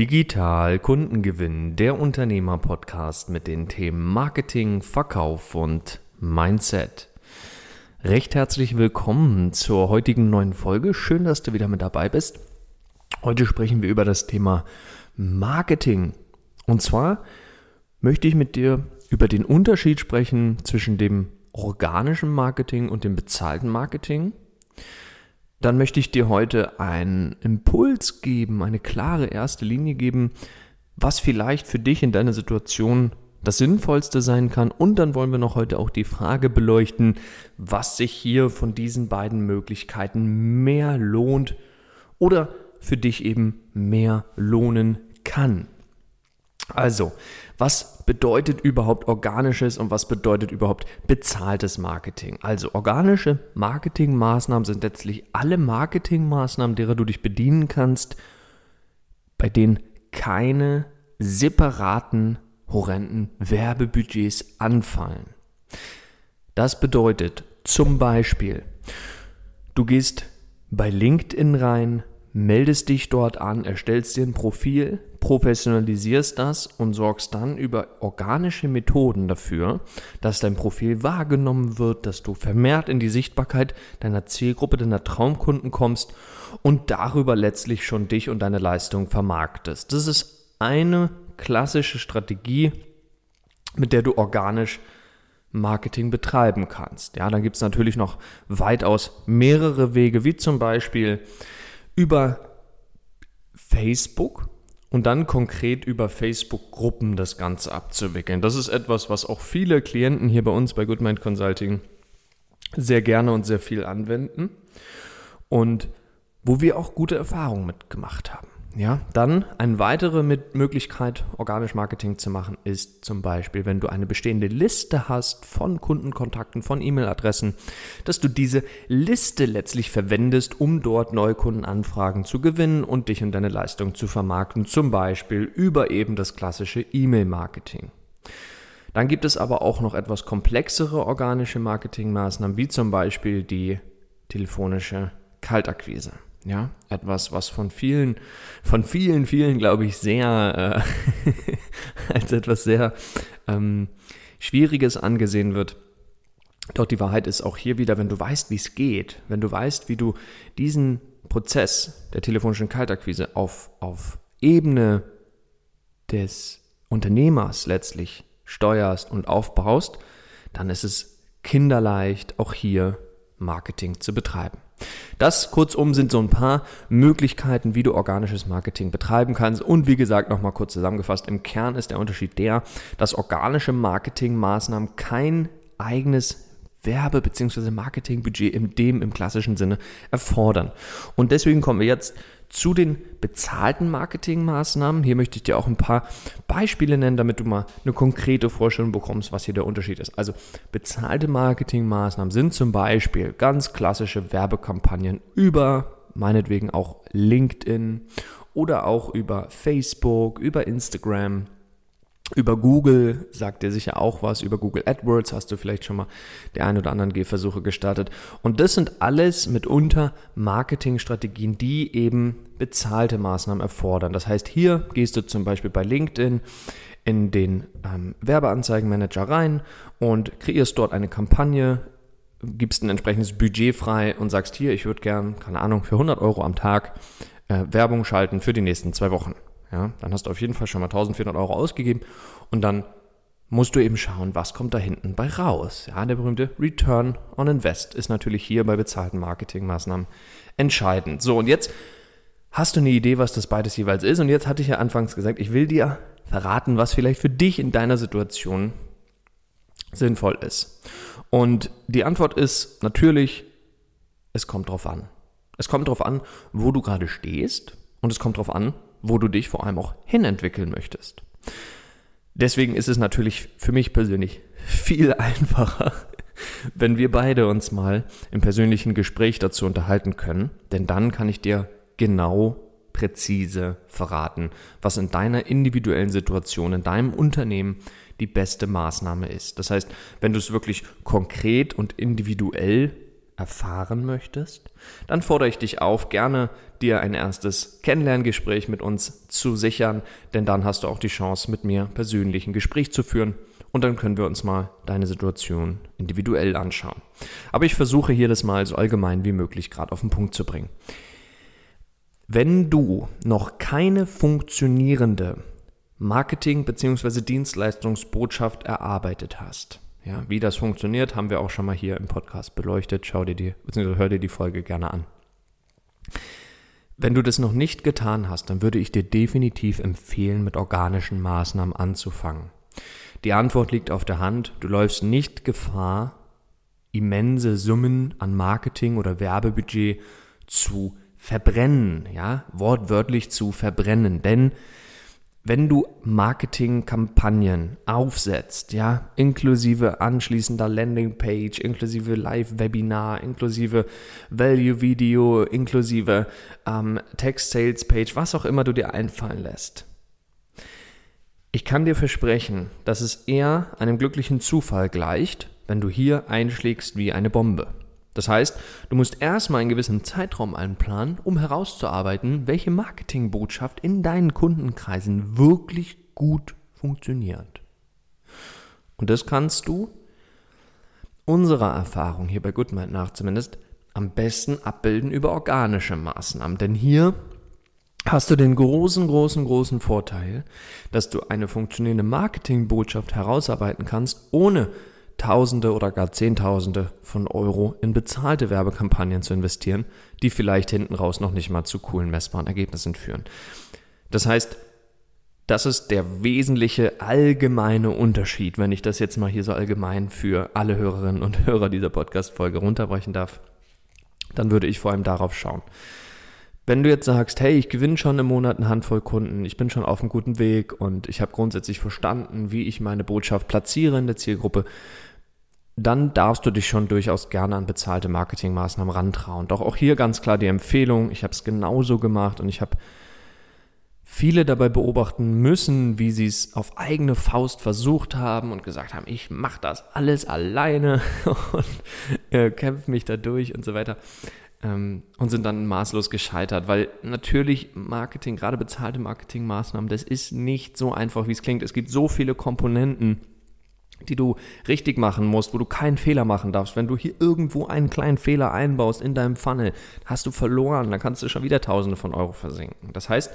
Digital Kundengewinn, der Unternehmer-Podcast mit den Themen Marketing, Verkauf und Mindset. Recht herzlich willkommen zur heutigen neuen Folge. Schön, dass du wieder mit dabei bist. Heute sprechen wir über das Thema Marketing. Und zwar möchte ich mit dir über den Unterschied sprechen zwischen dem organischen Marketing und dem bezahlten Marketing dann möchte ich dir heute einen Impuls geben, eine klare erste Linie geben, was vielleicht für dich in deiner Situation das Sinnvollste sein kann. Und dann wollen wir noch heute auch die Frage beleuchten, was sich hier von diesen beiden Möglichkeiten mehr lohnt oder für dich eben mehr lohnen kann. Also, was bedeutet überhaupt organisches und was bedeutet überhaupt bezahltes Marketing? Also, organische Marketingmaßnahmen sind letztlich alle Marketingmaßnahmen, derer du dich bedienen kannst, bei denen keine separaten, horrenden Werbebudgets anfallen. Das bedeutet zum Beispiel, du gehst bei LinkedIn rein, meldest dich dort an, erstellst dir ein Profil, professionalisierst das und sorgst dann über organische Methoden dafür, dass dein Profil wahrgenommen wird, dass du vermehrt in die Sichtbarkeit deiner Zielgruppe, deiner Traumkunden kommst und darüber letztlich schon dich und deine Leistung vermarktest. Das ist eine klassische Strategie, mit der du organisch Marketing betreiben kannst. Ja, dann gibt es natürlich noch weitaus mehrere Wege, wie zum Beispiel über Facebook und dann konkret über Facebook-Gruppen das Ganze abzuwickeln. Das ist etwas, was auch viele Klienten hier bei uns bei Goodmind Consulting sehr gerne und sehr viel anwenden und wo wir auch gute Erfahrungen mitgemacht haben. Ja, dann eine weitere Möglichkeit, organisch Marketing zu machen, ist zum Beispiel, wenn du eine bestehende Liste hast von Kundenkontakten, von E-Mail-Adressen, dass du diese Liste letztlich verwendest, um dort Neukundenanfragen zu gewinnen und dich und deine Leistung zu vermarkten, zum Beispiel über eben das klassische E-Mail-Marketing. Dann gibt es aber auch noch etwas komplexere organische Marketingmaßnahmen, wie zum Beispiel die telefonische Kaltakquise. Ja, etwas, was von vielen, von vielen, vielen, glaube ich, sehr äh, als etwas sehr ähm, Schwieriges angesehen wird. Doch die Wahrheit ist auch hier wieder, wenn du weißt, wie es geht, wenn du weißt, wie du diesen Prozess der telefonischen Kaltakquise auf, auf Ebene des Unternehmers letztlich steuerst und aufbaust, dann ist es kinderleicht, auch hier Marketing zu betreiben. Das kurzum sind so ein paar Möglichkeiten, wie du organisches Marketing betreiben kannst. Und wie gesagt, nochmal kurz zusammengefasst, im Kern ist der Unterschied der, dass organische Marketingmaßnahmen kein eigenes Werbe- bzw. Marketingbudget in dem im klassischen Sinne erfordern. Und deswegen kommen wir jetzt zu den bezahlten Marketingmaßnahmen. Hier möchte ich dir auch ein paar Beispiele nennen, damit du mal eine konkrete Vorstellung bekommst, was hier der Unterschied ist. Also bezahlte Marketingmaßnahmen sind zum Beispiel ganz klassische Werbekampagnen über meinetwegen auch LinkedIn oder auch über Facebook, über Instagram über Google sagt dir sicher auch was. Über Google AdWords hast du vielleicht schon mal der ein oder anderen Gehversuche gestartet. Und das sind alles mitunter Marketingstrategien, die eben bezahlte Maßnahmen erfordern. Das heißt, hier gehst du zum Beispiel bei LinkedIn in den ähm, Werbeanzeigenmanager rein und kreierst dort eine Kampagne, gibst ein entsprechendes Budget frei und sagst hier, ich würde gern, keine Ahnung, für 100 Euro am Tag äh, Werbung schalten für die nächsten zwei Wochen. Ja, dann hast du auf jeden Fall schon mal 1400 Euro ausgegeben und dann musst du eben schauen, was kommt da hinten bei raus. Ja, der berühmte Return on Invest ist natürlich hier bei bezahlten Marketingmaßnahmen entscheidend. So, und jetzt hast du eine Idee, was das beides jeweils ist. Und jetzt hatte ich ja anfangs gesagt, ich will dir verraten, was vielleicht für dich in deiner Situation sinnvoll ist. Und die Antwort ist natürlich, es kommt drauf an. Es kommt drauf an, wo du gerade stehst und es kommt drauf an, wo du dich vor allem auch hinentwickeln möchtest. Deswegen ist es natürlich für mich persönlich viel einfacher, wenn wir beide uns mal im persönlichen Gespräch dazu unterhalten können, denn dann kann ich dir genau präzise verraten, was in deiner individuellen Situation, in deinem Unternehmen die beste Maßnahme ist. Das heißt, wenn du es wirklich konkret und individuell erfahren möchtest, dann fordere ich dich auf, gerne dir ein erstes Kennenlerngespräch mit uns zu sichern, denn dann hast du auch die Chance, mit mir persönlich ein Gespräch zu führen und dann können wir uns mal deine Situation individuell anschauen. Aber ich versuche hier das mal so allgemein wie möglich gerade auf den Punkt zu bringen. Wenn du noch keine funktionierende Marketing- bzw. Dienstleistungsbotschaft erarbeitet hast, ja, wie das funktioniert, haben wir auch schon mal hier im Podcast beleuchtet. Schau dir die, bzw. hör dir die Folge gerne an. Wenn du das noch nicht getan hast, dann würde ich dir definitiv empfehlen, mit organischen Maßnahmen anzufangen. Die Antwort liegt auf der Hand. Du läufst nicht Gefahr, immense Summen an Marketing oder Werbebudget zu verbrennen, ja, wortwörtlich zu verbrennen, denn wenn du Marketingkampagnen aufsetzt, ja, inklusive anschließender Landingpage, inklusive Live-Webinar, inklusive Value-Video, inklusive ähm, Text-Sales-Page, was auch immer du dir einfallen lässt, ich kann dir versprechen, dass es eher einem glücklichen Zufall gleicht, wenn du hier einschlägst wie eine Bombe. Das heißt, du musst erstmal einen gewissen Zeitraum einplanen, um herauszuarbeiten, welche Marketingbotschaft in deinen Kundenkreisen wirklich gut funktioniert. Und das kannst du unserer Erfahrung hier bei Goodmind nach zumindest am besten abbilden über organische Maßnahmen. Denn hier hast du den großen, großen, großen Vorteil, dass du eine funktionierende Marketingbotschaft herausarbeiten kannst, ohne Tausende oder gar Zehntausende von Euro in bezahlte Werbekampagnen zu investieren, die vielleicht hinten raus noch nicht mal zu coolen messbaren Ergebnissen führen. Das heißt, das ist der wesentliche allgemeine Unterschied, wenn ich das jetzt mal hier so allgemein für alle Hörerinnen und Hörer dieser Podcast-Folge runterbrechen darf, dann würde ich vor allem darauf schauen. Wenn du jetzt sagst, hey, ich gewinne schon im Monat eine Handvoll Kunden, ich bin schon auf einem guten Weg und ich habe grundsätzlich verstanden, wie ich meine Botschaft platziere in der Zielgruppe, dann darfst du dich schon durchaus gerne an bezahlte Marketingmaßnahmen rantrauen. Doch auch hier ganz klar die Empfehlung, ich habe es genauso gemacht und ich habe viele dabei beobachten müssen, wie sie es auf eigene Faust versucht haben und gesagt haben, ich mache das alles alleine und äh, kämpfe mich da durch und so weiter ähm, und sind dann maßlos gescheitert, weil natürlich Marketing, gerade bezahlte Marketingmaßnahmen, das ist nicht so einfach, wie es klingt. Es gibt so viele Komponenten, die du richtig machen musst, wo du keinen Fehler machen darfst. Wenn du hier irgendwo einen kleinen Fehler einbaust in deinem Funnel, hast du verloren, dann kannst du schon wieder Tausende von Euro versinken. Das heißt,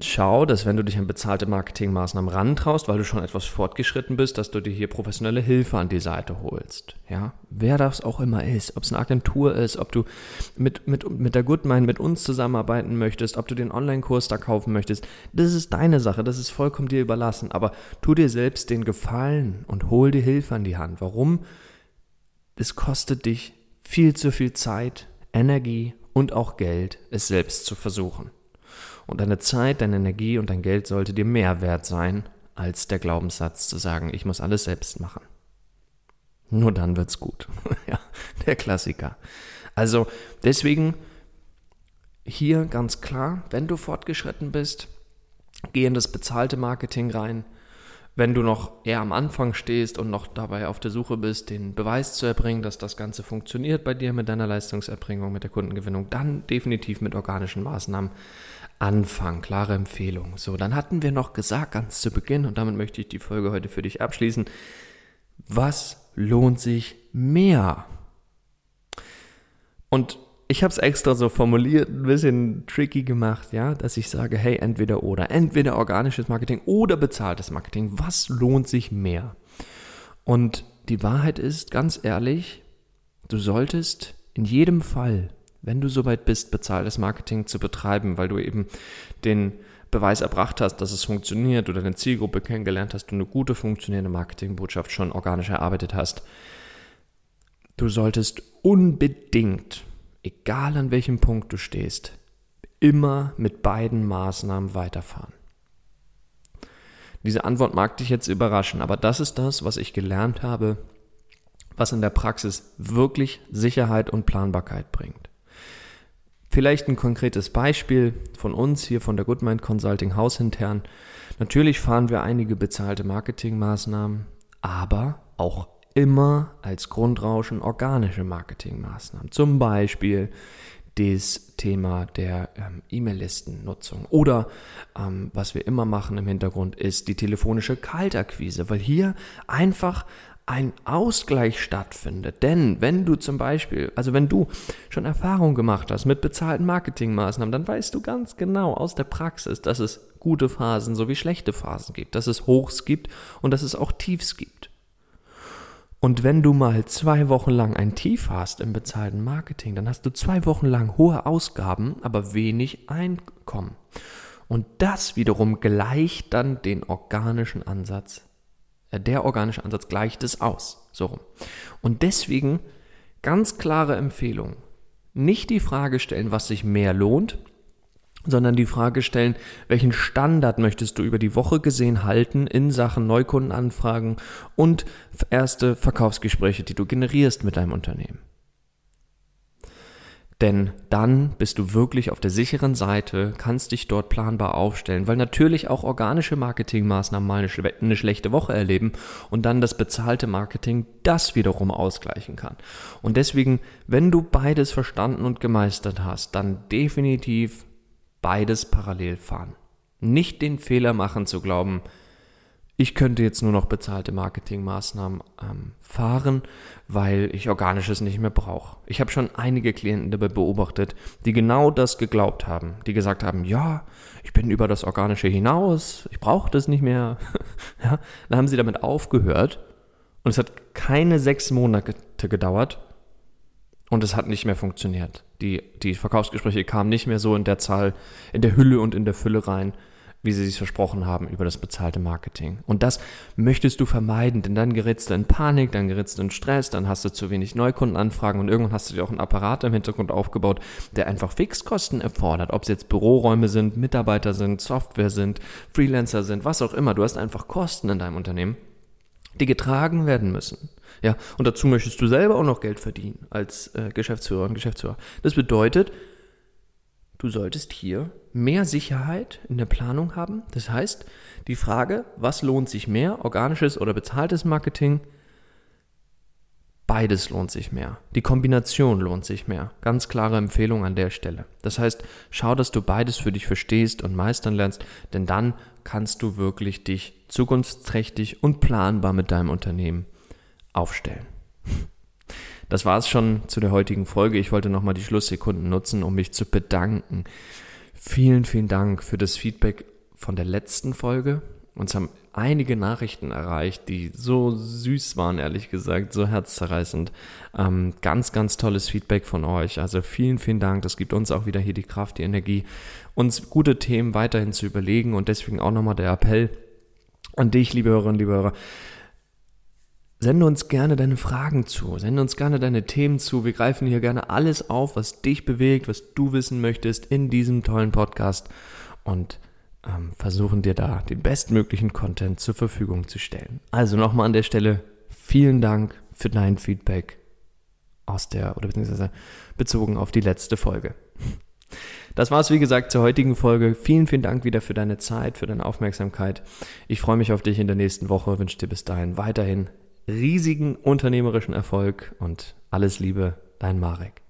schau, dass wenn du dich an bezahlte Marketingmaßnahmen rantraust, weil du schon etwas fortgeschritten bist, dass du dir hier professionelle Hilfe an die Seite holst. Ja, wer das auch immer ist, ob es eine Agentur ist, ob du mit, mit, mit der Goodmind mit uns zusammenarbeiten möchtest, ob du den Online-Kurs da kaufen möchtest, das ist deine Sache, das ist vollkommen dir überlassen. Aber tu dir selbst den Gefallen und hol dir Hilfe an die Hand. Warum? Es kostet dich viel zu viel Zeit, Energie und auch Geld, es selbst zu versuchen. Und deine Zeit, deine Energie und dein Geld sollte dir mehr wert sein, als der Glaubenssatz zu sagen, ich muss alles selbst machen. Nur dann wird's gut. ja, der Klassiker. Also deswegen hier ganz klar, wenn du fortgeschritten bist, geh in das bezahlte Marketing rein. Wenn du noch eher am Anfang stehst und noch dabei auf der Suche bist, den Beweis zu erbringen, dass das Ganze funktioniert bei dir mit deiner Leistungserbringung, mit der Kundengewinnung, dann definitiv mit organischen Maßnahmen Anfang, klare Empfehlung. So, dann hatten wir noch gesagt, ganz zu Beginn, und damit möchte ich die Folge heute für dich abschließen, was lohnt sich mehr? Und ich habe es extra so formuliert, ein bisschen tricky gemacht, ja, dass ich sage, hey, entweder oder, entweder organisches Marketing oder bezahltes Marketing, was lohnt sich mehr? Und die Wahrheit ist, ganz ehrlich, du solltest in jedem Fall wenn du soweit bist, bezahltes Marketing zu betreiben, weil du eben den Beweis erbracht hast, dass es funktioniert oder eine Zielgruppe kennengelernt hast, du eine gute funktionierende Marketingbotschaft schon organisch erarbeitet hast, du solltest unbedingt, egal an welchem Punkt du stehst, immer mit beiden Maßnahmen weiterfahren. Diese Antwort mag dich jetzt überraschen, aber das ist das, was ich gelernt habe, was in der Praxis wirklich Sicherheit und Planbarkeit bringt. Vielleicht ein konkretes Beispiel von uns hier von der Goodmind Consulting hausintern. Natürlich fahren wir einige bezahlte Marketingmaßnahmen, aber auch immer als Grundrauschen organische Marketingmaßnahmen. Zum Beispiel das Thema der ähm, E-Mail-Listennutzung. Oder ähm, was wir immer machen im Hintergrund ist die telefonische Kaltakquise, weil hier einfach ein Ausgleich stattfindet. Denn wenn du zum Beispiel, also wenn du schon Erfahrung gemacht hast mit bezahlten Marketingmaßnahmen, dann weißt du ganz genau aus der Praxis, dass es gute Phasen sowie schlechte Phasen gibt, dass es Hochs gibt und dass es auch Tiefs gibt. Und wenn du mal zwei Wochen lang ein Tief hast im bezahlten Marketing, dann hast du zwei Wochen lang hohe Ausgaben, aber wenig Einkommen. Und das wiederum gleicht dann den organischen Ansatz der organische Ansatz gleicht es aus. So rum. Und deswegen ganz klare Empfehlung. Nicht die Frage stellen, was sich mehr lohnt, sondern die Frage stellen, welchen Standard möchtest du über die Woche gesehen halten in Sachen Neukundenanfragen und erste Verkaufsgespräche, die du generierst mit deinem Unternehmen. Denn dann bist du wirklich auf der sicheren Seite, kannst dich dort planbar aufstellen, weil natürlich auch organische Marketingmaßnahmen mal eine, schle eine, schlechte Woche erleben und dann das bezahlte Marketing das wiederum ausgleichen kann. Und deswegen, wenn du beides verstanden und gemeistert hast, dann definitiv beides parallel fahren. Nicht den Fehler machen zu glauben, ich könnte jetzt nur noch bezahlte Marketingmaßnahmen ähm, fahren, weil ich organisches nicht mehr brauche. Ich habe schon einige Klienten dabei beobachtet, die genau das geglaubt haben, die gesagt haben, ja, ich bin über das Organische hinaus, ich brauche das nicht mehr. ja, dann haben sie damit aufgehört und es hat keine sechs Monate gedauert und es hat nicht mehr funktioniert. Die, die Verkaufsgespräche kamen nicht mehr so in der Zahl, in der Hülle und in der Fülle rein wie sie sich versprochen haben über das bezahlte Marketing. Und das möchtest du vermeiden, denn dann gerätst du in Panik, dann gerätst du in Stress, dann hast du zu wenig Neukundenanfragen und irgendwann hast du dir auch einen Apparat im Hintergrund aufgebaut, der einfach Fixkosten erfordert, ob es jetzt Büroräume sind, Mitarbeiter sind, Software sind, Freelancer sind, was auch immer. Du hast einfach Kosten in deinem Unternehmen, die getragen werden müssen. Ja, und dazu möchtest du selber auch noch Geld verdienen als äh, Geschäftsführer und Geschäftsführer. Das bedeutet, du solltest hier mehr Sicherheit in der Planung haben. Das heißt, die Frage, was lohnt sich mehr, organisches oder bezahltes Marketing, beides lohnt sich mehr. Die Kombination lohnt sich mehr. Ganz klare Empfehlung an der Stelle. Das heißt, schau, dass du beides für dich verstehst und meistern lernst, denn dann kannst du wirklich dich zukunftsträchtig und planbar mit deinem Unternehmen aufstellen. Das war es schon zu der heutigen Folge. Ich wollte nochmal die Schlusssekunden nutzen, um mich zu bedanken. Vielen, vielen Dank für das Feedback von der letzten Folge. Uns haben einige Nachrichten erreicht, die so süß waren, ehrlich gesagt, so herzzerreißend. Ähm, ganz, ganz tolles Feedback von euch. Also vielen, vielen Dank. Das gibt uns auch wieder hier die Kraft, die Energie, uns gute Themen weiterhin zu überlegen. Und deswegen auch nochmal der Appell an dich, liebe Hörerinnen, liebe Hörer. Sende uns gerne deine Fragen zu, sende uns gerne deine Themen zu. Wir greifen hier gerne alles auf, was dich bewegt, was du wissen möchtest in diesem tollen Podcast und ähm, versuchen dir da den bestmöglichen Content zur Verfügung zu stellen. Also nochmal an der Stelle vielen Dank für dein Feedback aus der oder beziehungsweise bezogen auf die letzte Folge. Das war es, wie gesagt, zur heutigen Folge. Vielen, vielen Dank wieder für deine Zeit, für deine Aufmerksamkeit. Ich freue mich auf dich in der nächsten Woche, wünsche dir bis dahin weiterhin riesigen unternehmerischen Erfolg und alles Liebe, dein Marek.